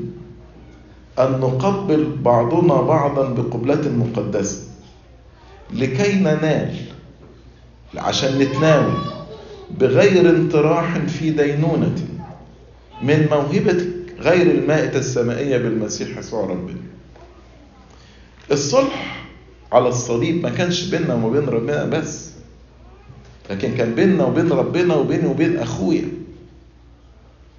[SPEAKER 1] أن نقبل بعضنا بعضا بقبلة مقدسة. لكي ننال. عشان نتناول. بغير انطراح في دينونة. من موهبة غير المائدة السمائية بالمسيح يسوع ربنا. الصلح على الصليب ما كانش بيننا وبين ربنا بس. لكن كان بيننا وبين ربنا وبيني وبين أخويا.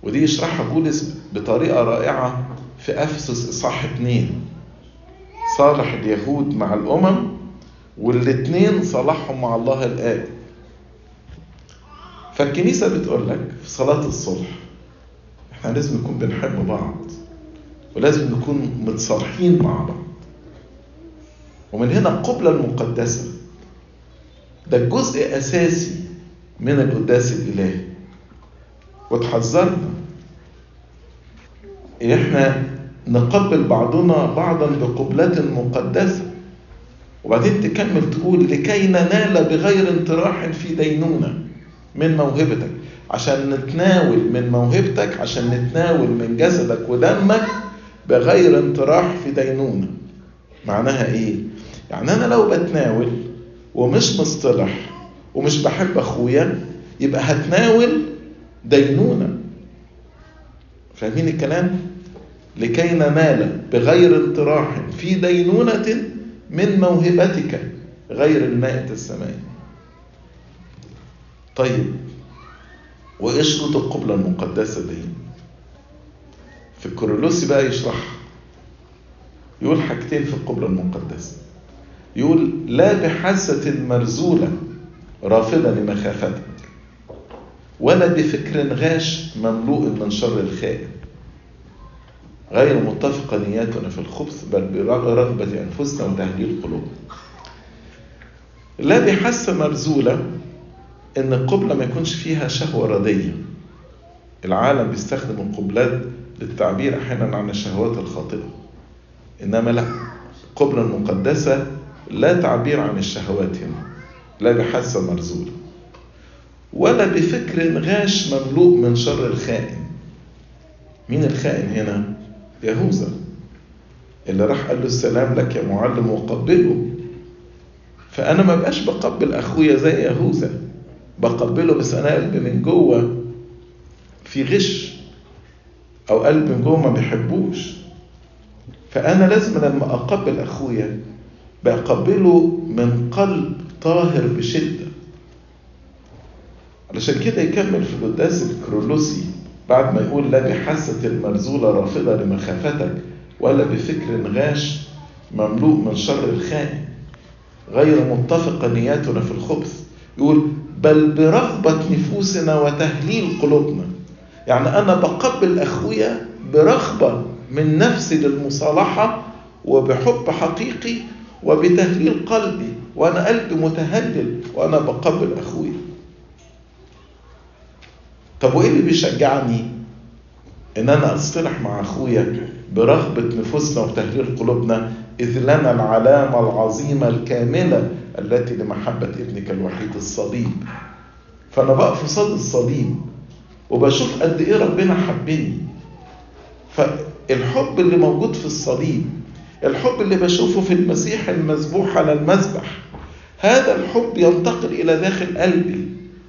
[SPEAKER 1] ودي يشرحها بولس بطريقة رائعة في أفسس إصحاح اتنين. صالح اليهود مع الأمم والاتنين صالحهم مع الله الآب. فالكنيسة بتقول لك في صلاة الصلح إحنا لازم نكون بنحب بعض ولازم نكون متصالحين مع بعض. ومن هنا القبلة المقدسة ده جزء أساسي من القداس الإلهي. وتحذرنا إن إحنا نقبل بعضنا بعضا بقبلة مقدسة. وبعدين تكمل تقول لكي ننال بغير انطراح في دينونة من موهبتك عشان نتناول من موهبتك عشان نتناول من جسدك ودمك بغير انطراح في دينونة معناها إيه؟ يعني أنا لو بتناول ومش مصطلح ومش بحب أخويا يبقى هتناول دينونة فاهمين الكلام؟ لكي ننال بغير انطراح في دينونة من موهبتك غير المائة السماء طيب. وايه شروط القبلة المقدسة دي؟ في الكورولوسي بقى يشرحها يقول حاجتين في القبلة المقدسة. يقول لا بحاسة مرزولة رافضة لمخافتك ولا بفكر غاش مملوء من شر الخائن. غير متفقة نياتنا في الخبث بل برغبة أنفسنا وتهليل قلوبنا. لا بحاسة مرزولة إن القبلة ما يكونش فيها شهوة ردية العالم بيستخدم القبلات للتعبير أحيانا عن الشهوات الخاطئة. إنما لا القبلة المقدسة لا تعبير عن الشهوات هنا لا بحاسة مرزولة ولا بفكر غاش مملوء من شر الخائن. مين الخائن هنا؟ يهوذا اللي راح قال له السلام لك يا معلم وقبله. فأنا ما بقاش بقبل أخويا زي يهوذا. بقبله بس أنا قلبي من جوه في غش أو قلبي من جوه ما بيحبوش. فأنا لازم لما أقبل أخويا بقبله من قلب طاهر بشدة. علشان كده يكمل في القداس الكرولوسي بعد ما يقول لا بحاسة المرزولة رافضة لمخافتك ولا بفكر غاش مملوء من شر الخائن. غير متفقة نياتنا في الخبث. يقول بل برغبة نفوسنا وتهليل قلوبنا. يعني أنا بقبل أخويا برغبة من نفسي للمصالحة وبحب حقيقي وبتهليل قلبي وأنا قلبي متهلل وأنا بقبل أخويا. طب وإيه اللي بيشجعني؟ إن أنا أصطلح مع أخويا برغبة نفوسنا وتهليل قلوبنا إذ لنا العلامة العظيمة الكاملة التي لمحبة ابنك الوحيد الصليب. فأنا بقف قصاد الصليب وبشوف قد إيه ربنا حبني. فالحب اللي موجود في الصليب الحب اللي بشوفه في المسيح المذبوح على المذبح هذا الحب ينتقل إلى داخل قلبي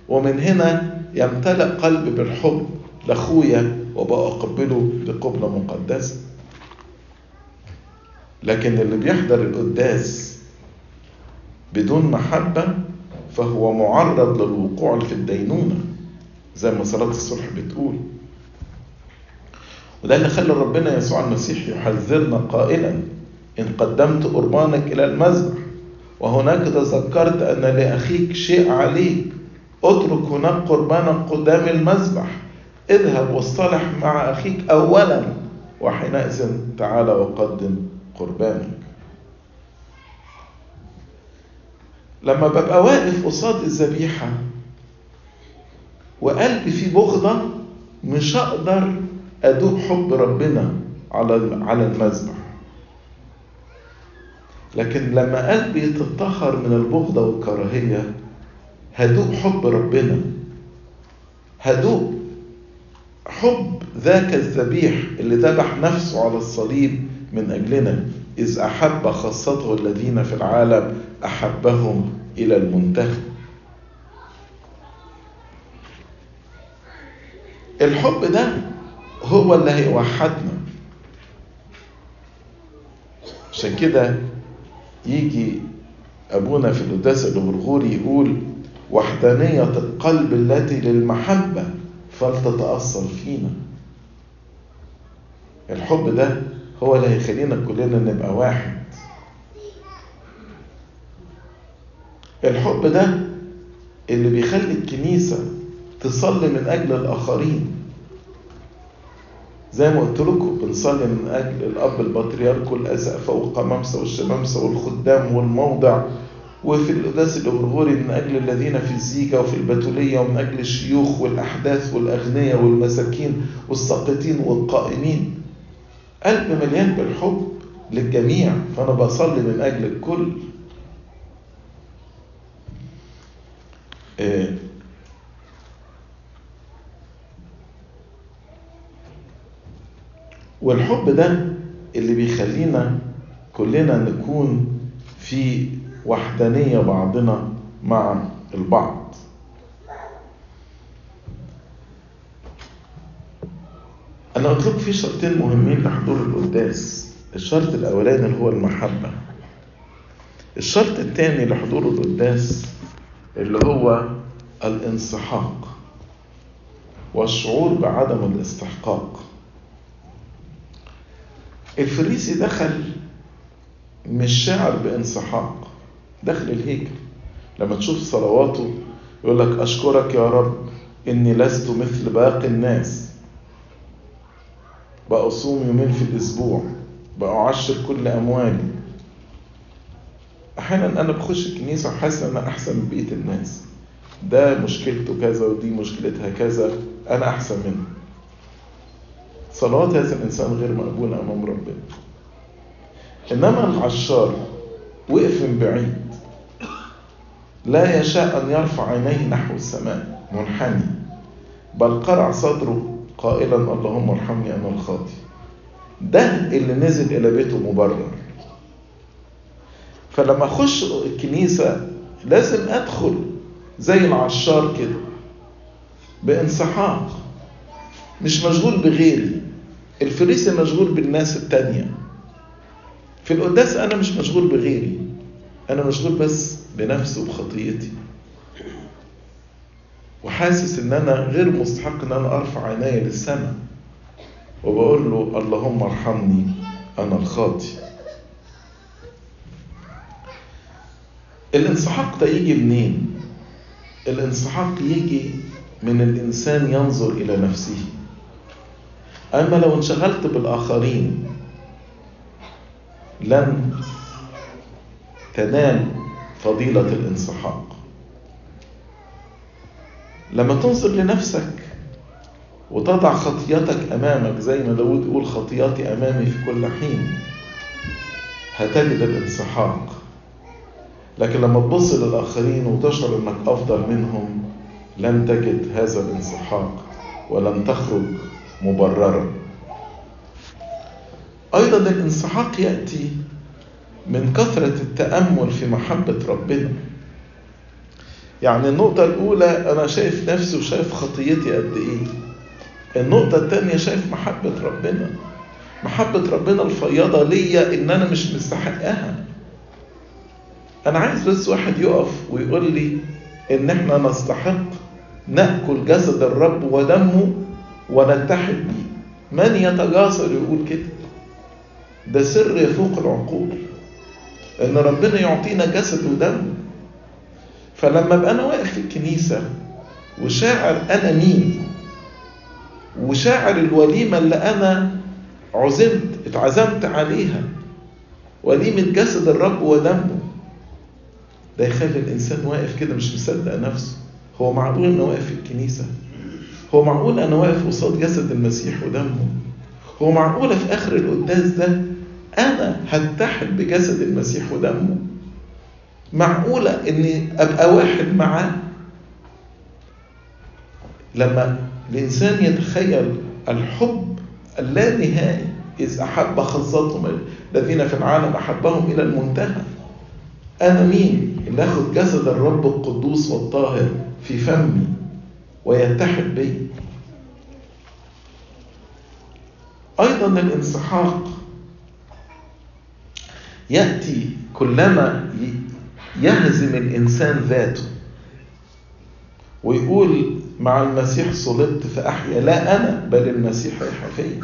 [SPEAKER 1] ومن هنا يمتلئ قلبي بالحب. لأخويا وبقى أقبله بقبلة مقدسة. لكن اللي بيحضر القداس بدون محبة فهو معرض للوقوع في الدينونة زي ما صلاة الصبح بتقول. وده اللي خلى ربنا يسوع المسيح يحذرنا قائلا إن قدمت قربانك إلى المذبح وهناك تذكرت أن لأخيك شيء عليك اترك هناك قربانك قدام المذبح اذهب واصطلح مع أخيك أولا وحينئذ تعال وقدم قربانك. لما ببقى واقف قصاد الذبيحة وقلبي فيه بغضة مش هقدر أدوب حب ربنا على على المذبح لكن لما قلبي يتطهر من البغضة والكراهية هدوق حب ربنا. هدوق حب ذاك الذبيح اللي ذبح نفسه على الصليب من أجلنا. إذ أحب خاصته الذين في العالم أحبهم إلى المنتهى. الحب ده هو اللي هيوحدنا. عشان كده يجي أبونا في القداس الغرغوري يقول وحدانية القلب التي للمحبة فلتتأصل فينا. الحب ده هو اللي هيخلينا كلنا نبقى واحد. الحب ده اللي بيخلي الكنيسة تصلي من أجل الآخرين. زي ما قلت لكم بنصلي من أجل الأب البطريرك والأسقفة والقمامسة والشمامسة والخدام والموضع وفي القداس الغرغوري من أجل الذين في الزيجة وفي البتولية ومن أجل الشيوخ والأحداث والأغنياء والمساكين والساقطين والقائمين. قلب مليان بالحب للجميع فأنا بصلي من أجل الكل. والحب ده اللي بيخلينا كلنا نكون في وحدانية بعضنا مع البعض. أنا قلت لكم في شرطين مهمين لحضور القداس. الشرط الأولاني اللي هو المحبة. الشرط الثاني لحضور القداس اللي هو الانسحاق والشعور بعدم الاستحقاق. الفريسي دخل مش شاعر بانسحاق داخل الهيكل. لما تشوف صلواته يقول لك أشكرك يا رب إني لست مثل باقي الناس. بأصوم يومين في الأسبوع بأعشر كل أموالي. أحيانا أنا بخش الكنيسة وحاسس إن أنا أحسن من بقية الناس. ده مشكلته كذا ودي مشكلتها كذا أنا أحسن منه. صلوات هذا الإنسان غير مقبولة أمام ربنا. إنما العشار وقف من بعيد. لا يشاء أن يرفع عينيه نحو السماء منحني. بل قرع صدره قائلا اللهم ارحمني أنا الخاطي ده اللي نزل إلى بيته مبرر. فلما أخش الكنيسة لازم أدخل زي العشار كده بانسحاق. مش مشغول بغيري. الفريسي مشغول بالناس التانية. في القداس أنا مش مشغول بغيري. أنا مشغول بس بنفسي وبخطيتي. وحاسس إن أنا غير مستحق إن أنا أرفع عيني للسماء. وبقول له اللهم ارحمني أنا الخاطي. الانسحاق ده يجي منين؟ الانسحاق يجي من الإنسان ينظر إلى نفسه. أما لو انشغلت بالآخرين لن تنال فضيلة الانسحاق. لما تنظر لنفسك وتضع خطيتك أمامك زي ما داود يقول خطياتي أمامي في كل حين هتجد الانسحاق. لكن لما تبص للآخرين وتشعر أنك أفضل منهم لن تجد هذا الانسحاق ولن تخرج مبررا. أيضا الانسحاق يأتي من كثرة التأمل في محبة ربنا. يعني النقطة الأولى أنا شايف نفسي وشايف خطيتي قد إيه. النقطة الثانية شايف محبة ربنا. محبة ربنا الفياضة ليا إن أنا مش مستحقها. أنا عايز بس واحد يقف ويقول لي إن إحنا نستحق نأكل جسد الرب ودمه ونتحد بيه. من يتجاسر يقول كده؟ ده سر يفوق العقول. إن ربنا يعطينا جسد ودم فلما ابقى أنا واقف في الكنيسة وشاعر أنا مين وشاعر الوليمة اللي أنا عزمت اتعزمت عليها وليمة جسد الرب ودمه ده يخلي الإنسان واقف كده مش مصدق نفسه. هو معقول أنا واقف في الكنيسة؟ هو معقول أنا واقف قصاد جسد المسيح ودمه هو معقوله في آخر القداس ده أنا هتحد بجسد المسيح ودمه معقولة إني أبقى واحد معاه؟ لما الإنسان يتخيل الحب اللانهائي إذ أحب خاصتهم الذين في العالم أحبهم إلى المنتهى. أنا مين اللي اخد جسد الرب القدوس والطاهر في فمي ويتحد بي؟ أيضا الانسحاق يأتي كلما يهزم الإنسان ذاته. ويقول مع المسيح صلبت فأحيا لا أنا بل المسيح يحيا فيا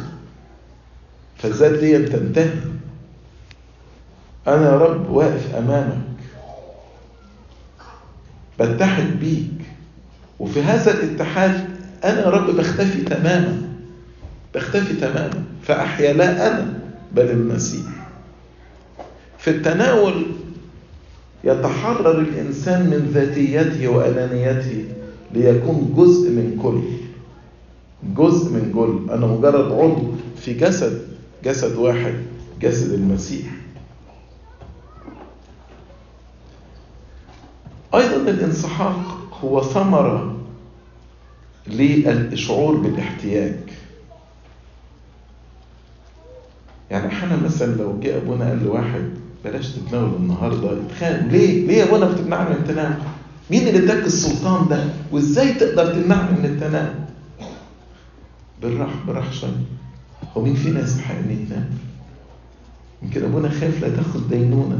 [SPEAKER 1] فالذات دي تنتهي أنا يا رب واقف أمامك. بتحد بيك. وفي هذا الاتحاد أنا يا رب بختفي تماما. بختفي تماما. فأحيا لا أنا بل المسيح. في التناول يتحرر الإنسان من ذاتيته وأنانيته ليكون جزء من كل جزء من كل. أنا مجرد عضو في جسد جسد واحد جسد المسيح. أيضا الانسحاق هو ثمرة للشعور بالاحتياج. يعني أحيانا مثلا لو جه أبونا قال لواحد بلاش تتناول النهارده يتخانق ليه؟ ليه أبونا بتمنعني من التناول؟ مين اللي اداك السلطان ده؟ وإزاي تقدر تمنعني من التناول؟ بالراحة بالراحة شوية هو مين فينا يستحق إن يتناول؟ يمكن أبونا خايف لا تاخد دينونة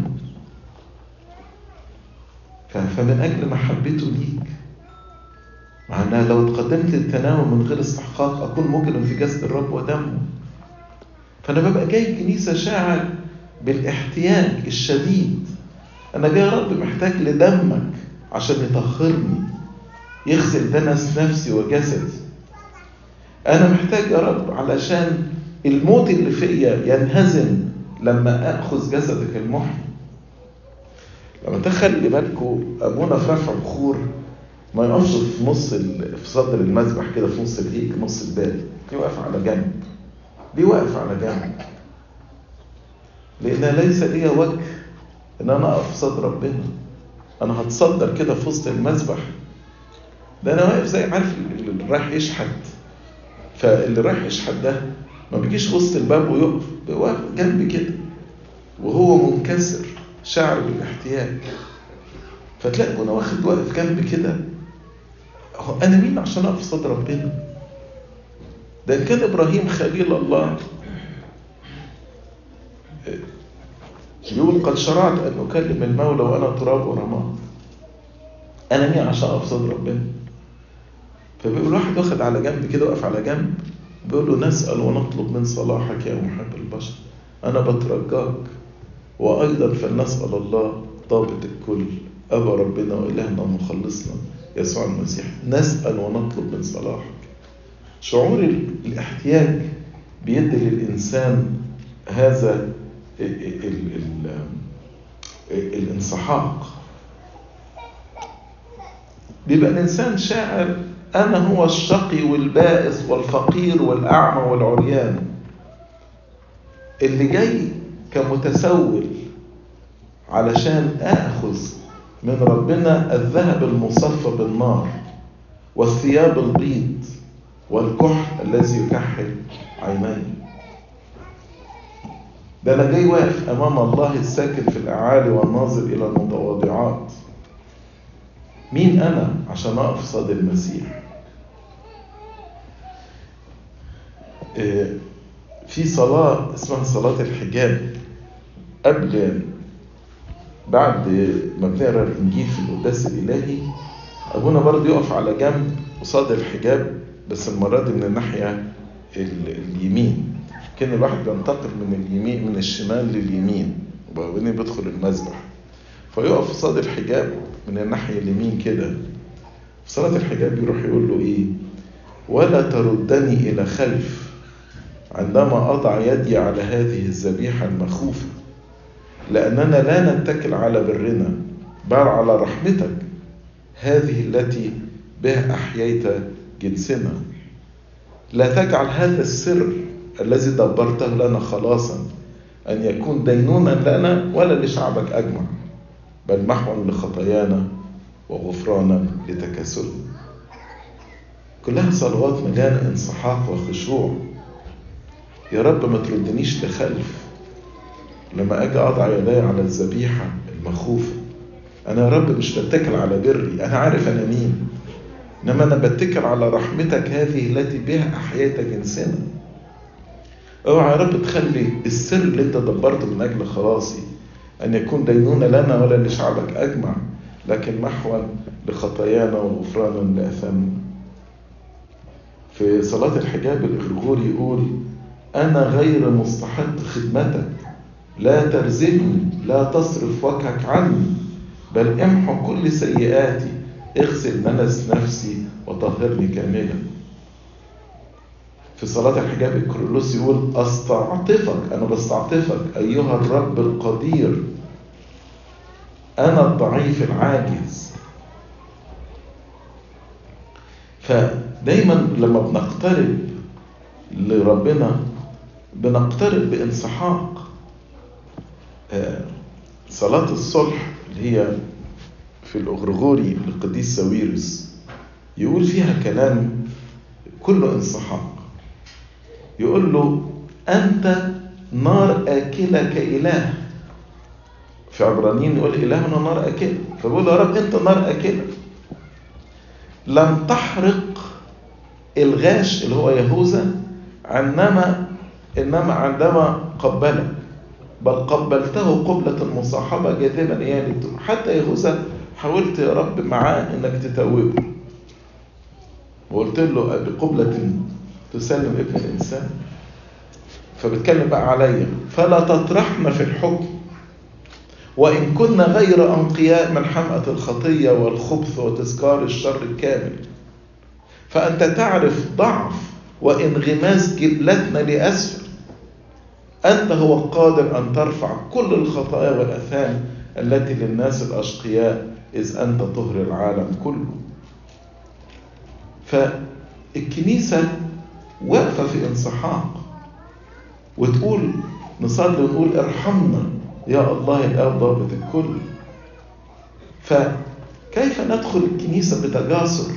[SPEAKER 1] فمن أجل محبته ليك مع إنها لو اتقدمت للتناول من غير استحقاق أكون مجرم في جسد الرب ودمه فأنا ببقى جاي الكنيسه شاعر بالاحتياج الشديد. أنا جاي يا رب محتاج لدمك عشان يطهرني يغسل دنس نفسي وجسدي. أنا محتاج يا رب علشان الموت اللي فيا ينهزم لما آخذ جسدك المحيي. لما تخلي بالكم أبونا في رفع بخور ما يقفش في نص في صدر المذبح كده في نص الهيك نص الباب يوقف على جنب ليه واقف على جنب. لأن ليس لي وجه إن أنا اقف في صدر ربنا. أنا هتصدر كده في وسط المذبح. ده أنا واقف زي عارف اللي رايح يشحت فاللي رايح يشحت ده ما بيجيش وسط الباب ويقف واقف جنب كده. وهو منكسر شعر بالاحتياج. فتلاقي ابونا واخد واقف جنب كده. هو أنا مين عشان اقف صدر ربنا؟ ده كان إبراهيم خليل الله. يقول قد شرعت أن أكلم المولى وأنا تراب ورماد أنا مين عشان صدر ربنا. فبيقول واحد واخد على جنب كده واقف على جنب بيقول له نسأل ونطلب من صلاحك يا محب البشر. أنا بترجاك وأيضا فلنسأل الله ضابط الكل أبا ربنا وإلهنا ومخلصنا يسوع المسيح. نسأل ونطلب من صلاحك. شعور الاحتياج بيدي للإنسان هذا الانسحاق. بيبقى الإنسان شاعر أنا هو الشقي والبائس والفقير والأعمى والعريان. اللي جاي كمتسول علشان آخذ من ربنا الذهب المصفى بالنار والثياب البيض والكحل الذي يكحل عيني ده أنا جاي واقف أمام الله الساكن في الأعالي والناظر إلى المتواضعات. مين أنا عشان اقف صاد المسيح في صلاة اسمها صلاة الحجاب قبل بعد ما بنقرأ الإنجيل في القداس الإلهي أبونا برضه يقف على جنب قصاد الحجاب بس المرة دي من الناحية اليمين. كان الواحد بينتقل من اليمين من الشمال لليمين وبعدين بيدخل المذبح. فيقف قصاد الحجاب من الناحية اليمين كده. في صلاة الحجاب يروح يقول له إيه؟ ولا تردني إلى خلف. عندما أضع يدي على هذه الذبيحة المخوفة لأننا لا نتكل على برنا بل على رحمتك. هذه التي بها أحييت جنسنا. لا تجعل هذا السر الذي دبرته لنا خلاصا أن يكون دينونا لنا ولا لشعبك أجمع بل محوا لخطايانا وغفرانا لتكاسلنا. كلها صلوات مليانة انصحاق وخشوع. يا رب ما تردنيش لخلف. لما أجي أضع يدي على الذبيحة المخوفة أنا يا رب مش بتكل على بري أنا عارف أنا مين. إنما أنا بتكل على رحمتك هذه التي بها أحييت جنسنا. اوعى يا رب تخلي السر اللي انت دبرته من أجل خلاصي ان يكون دينون لنا ولا لشعبك اجمع لكن محوا لخطايانا وغفرانا لأثامنا. في صلاة الحجاب الغرغوري يقول أنا غير مستحق خدمتك لا ترزقني لا تصرف وجهك عني بل امحو كل سيئاتي اغسل ننس نفسي وطهرني كاملا. في صلاة الحجاب الكرولوس يقول أستعطفك أنا بستعطفك أيها الرب القدير. أنا الضعيف العاجز. فدايما لما بنقترب لربنا بنقترب بانسحاق. صلاة الصلح اللي هي في الأغرغوري للقديس ساويرس يقول فيها كلام كله انسحاق. يقول له أنت نار آكلة كإله. في عبرانيين يقول إلهنا نار آكلة فبيقول له يا رب أنت نار آكلة لم تحرق الغاش اللي هو يهوذا انما إنما عندما قبلك بل قبلته قبلة المصاحبة جاذبا إياه حتى يهوذا حاولت يا رب معاه إنك تتوبه. وقلت له بقبلة تسلم ابن الإنسان. فبتكلم بقى عليا فلا تطرحنا في الحكم. وإن كنا غير أنقياء من حمأة الخطية والخبث وتذكار الشر الكامل. فأنت تعرف ضعف وانغماس جبلتنا لأسفل أنت هو القادر أن ترفع كل الخطايا والأثام التي للناس الأشقياء إذ أنت طهر العالم كله. فالكنيسة واقفة في انسحاق. وتقول نصلي ونقول ارحمنا. يا الله الآب ضابط الكل. فكيف ندخل الكنيسة بتجاسر؟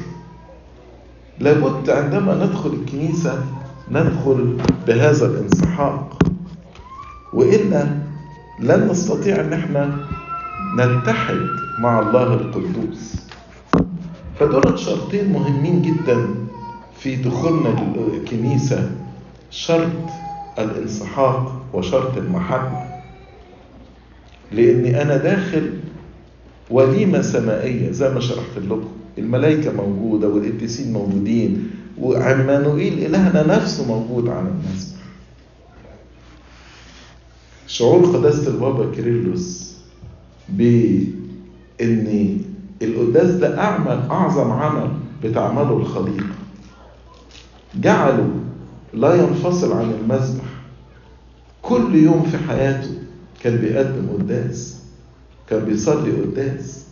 [SPEAKER 1] لابد عندما ندخل الكنيسة ندخل بهذا الانسحاق. وإلا لن نستطيع أن إحنا نتحد مع الله القدوس. فدول شرطين مهمين جدا. في دخولنا للكنيسة شرط الانسحاق وشرط المحبة. لأني أنا داخل وليمة سمائية زي ما شرحت لكم. الملائكة موجودة والقديسين موجودين وعمانوئيل إلهنا نفسه موجود على المسبح شعور قداسة البابا كيرلس بإن القداس ده أعمل أعظم عمل بتعمله الخليقة. جعله لا ينفصل عن المسبح كل يوم في حياته كان بيقدم قداس كان بيصلي قداس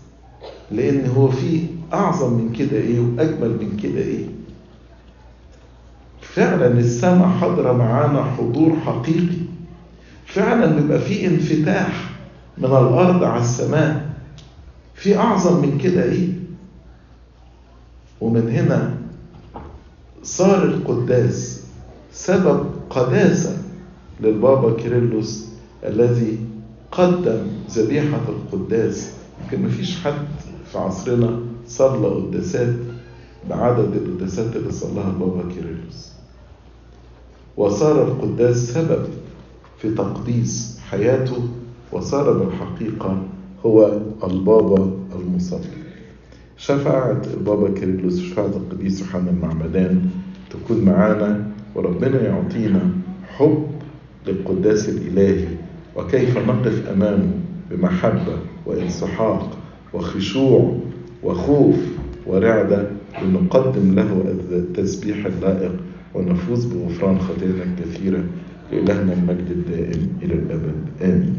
[SPEAKER 1] لأن هو في أعظم من كده إيه وأجمل من كده إيه. فعلا السماء حاضرة معانا حضور حقيقي. فعلا بيبقى في انفتاح من الأرض على السماء. في أعظم من كده إيه. ومن هنا صار القداس سبب قداسة للبابا كيرلس الذي قدم ذبيحة القداس. يمكن مفيش حد في عصرنا صلى قداسات بعدد القداسات اللي صلاها البابا كيرلس وصار القداس سبب في تقديس حياته وصار بالحقيقة هو البابا المصلي. شفاعة البابا كيرلس وشفاعة القديس يوحنا المعمدان تكون معانا وربنا يعطينا حب للقداس الإلهي وكيف نقف أمامه بمحبة وانسحاق وخشوع وخوف ورعدة لنقدم له التسبيح اللائق ونفوز بغفران خطايانا الكثيرة لإلهنا المجد الدائم إلى الأبد. آمين.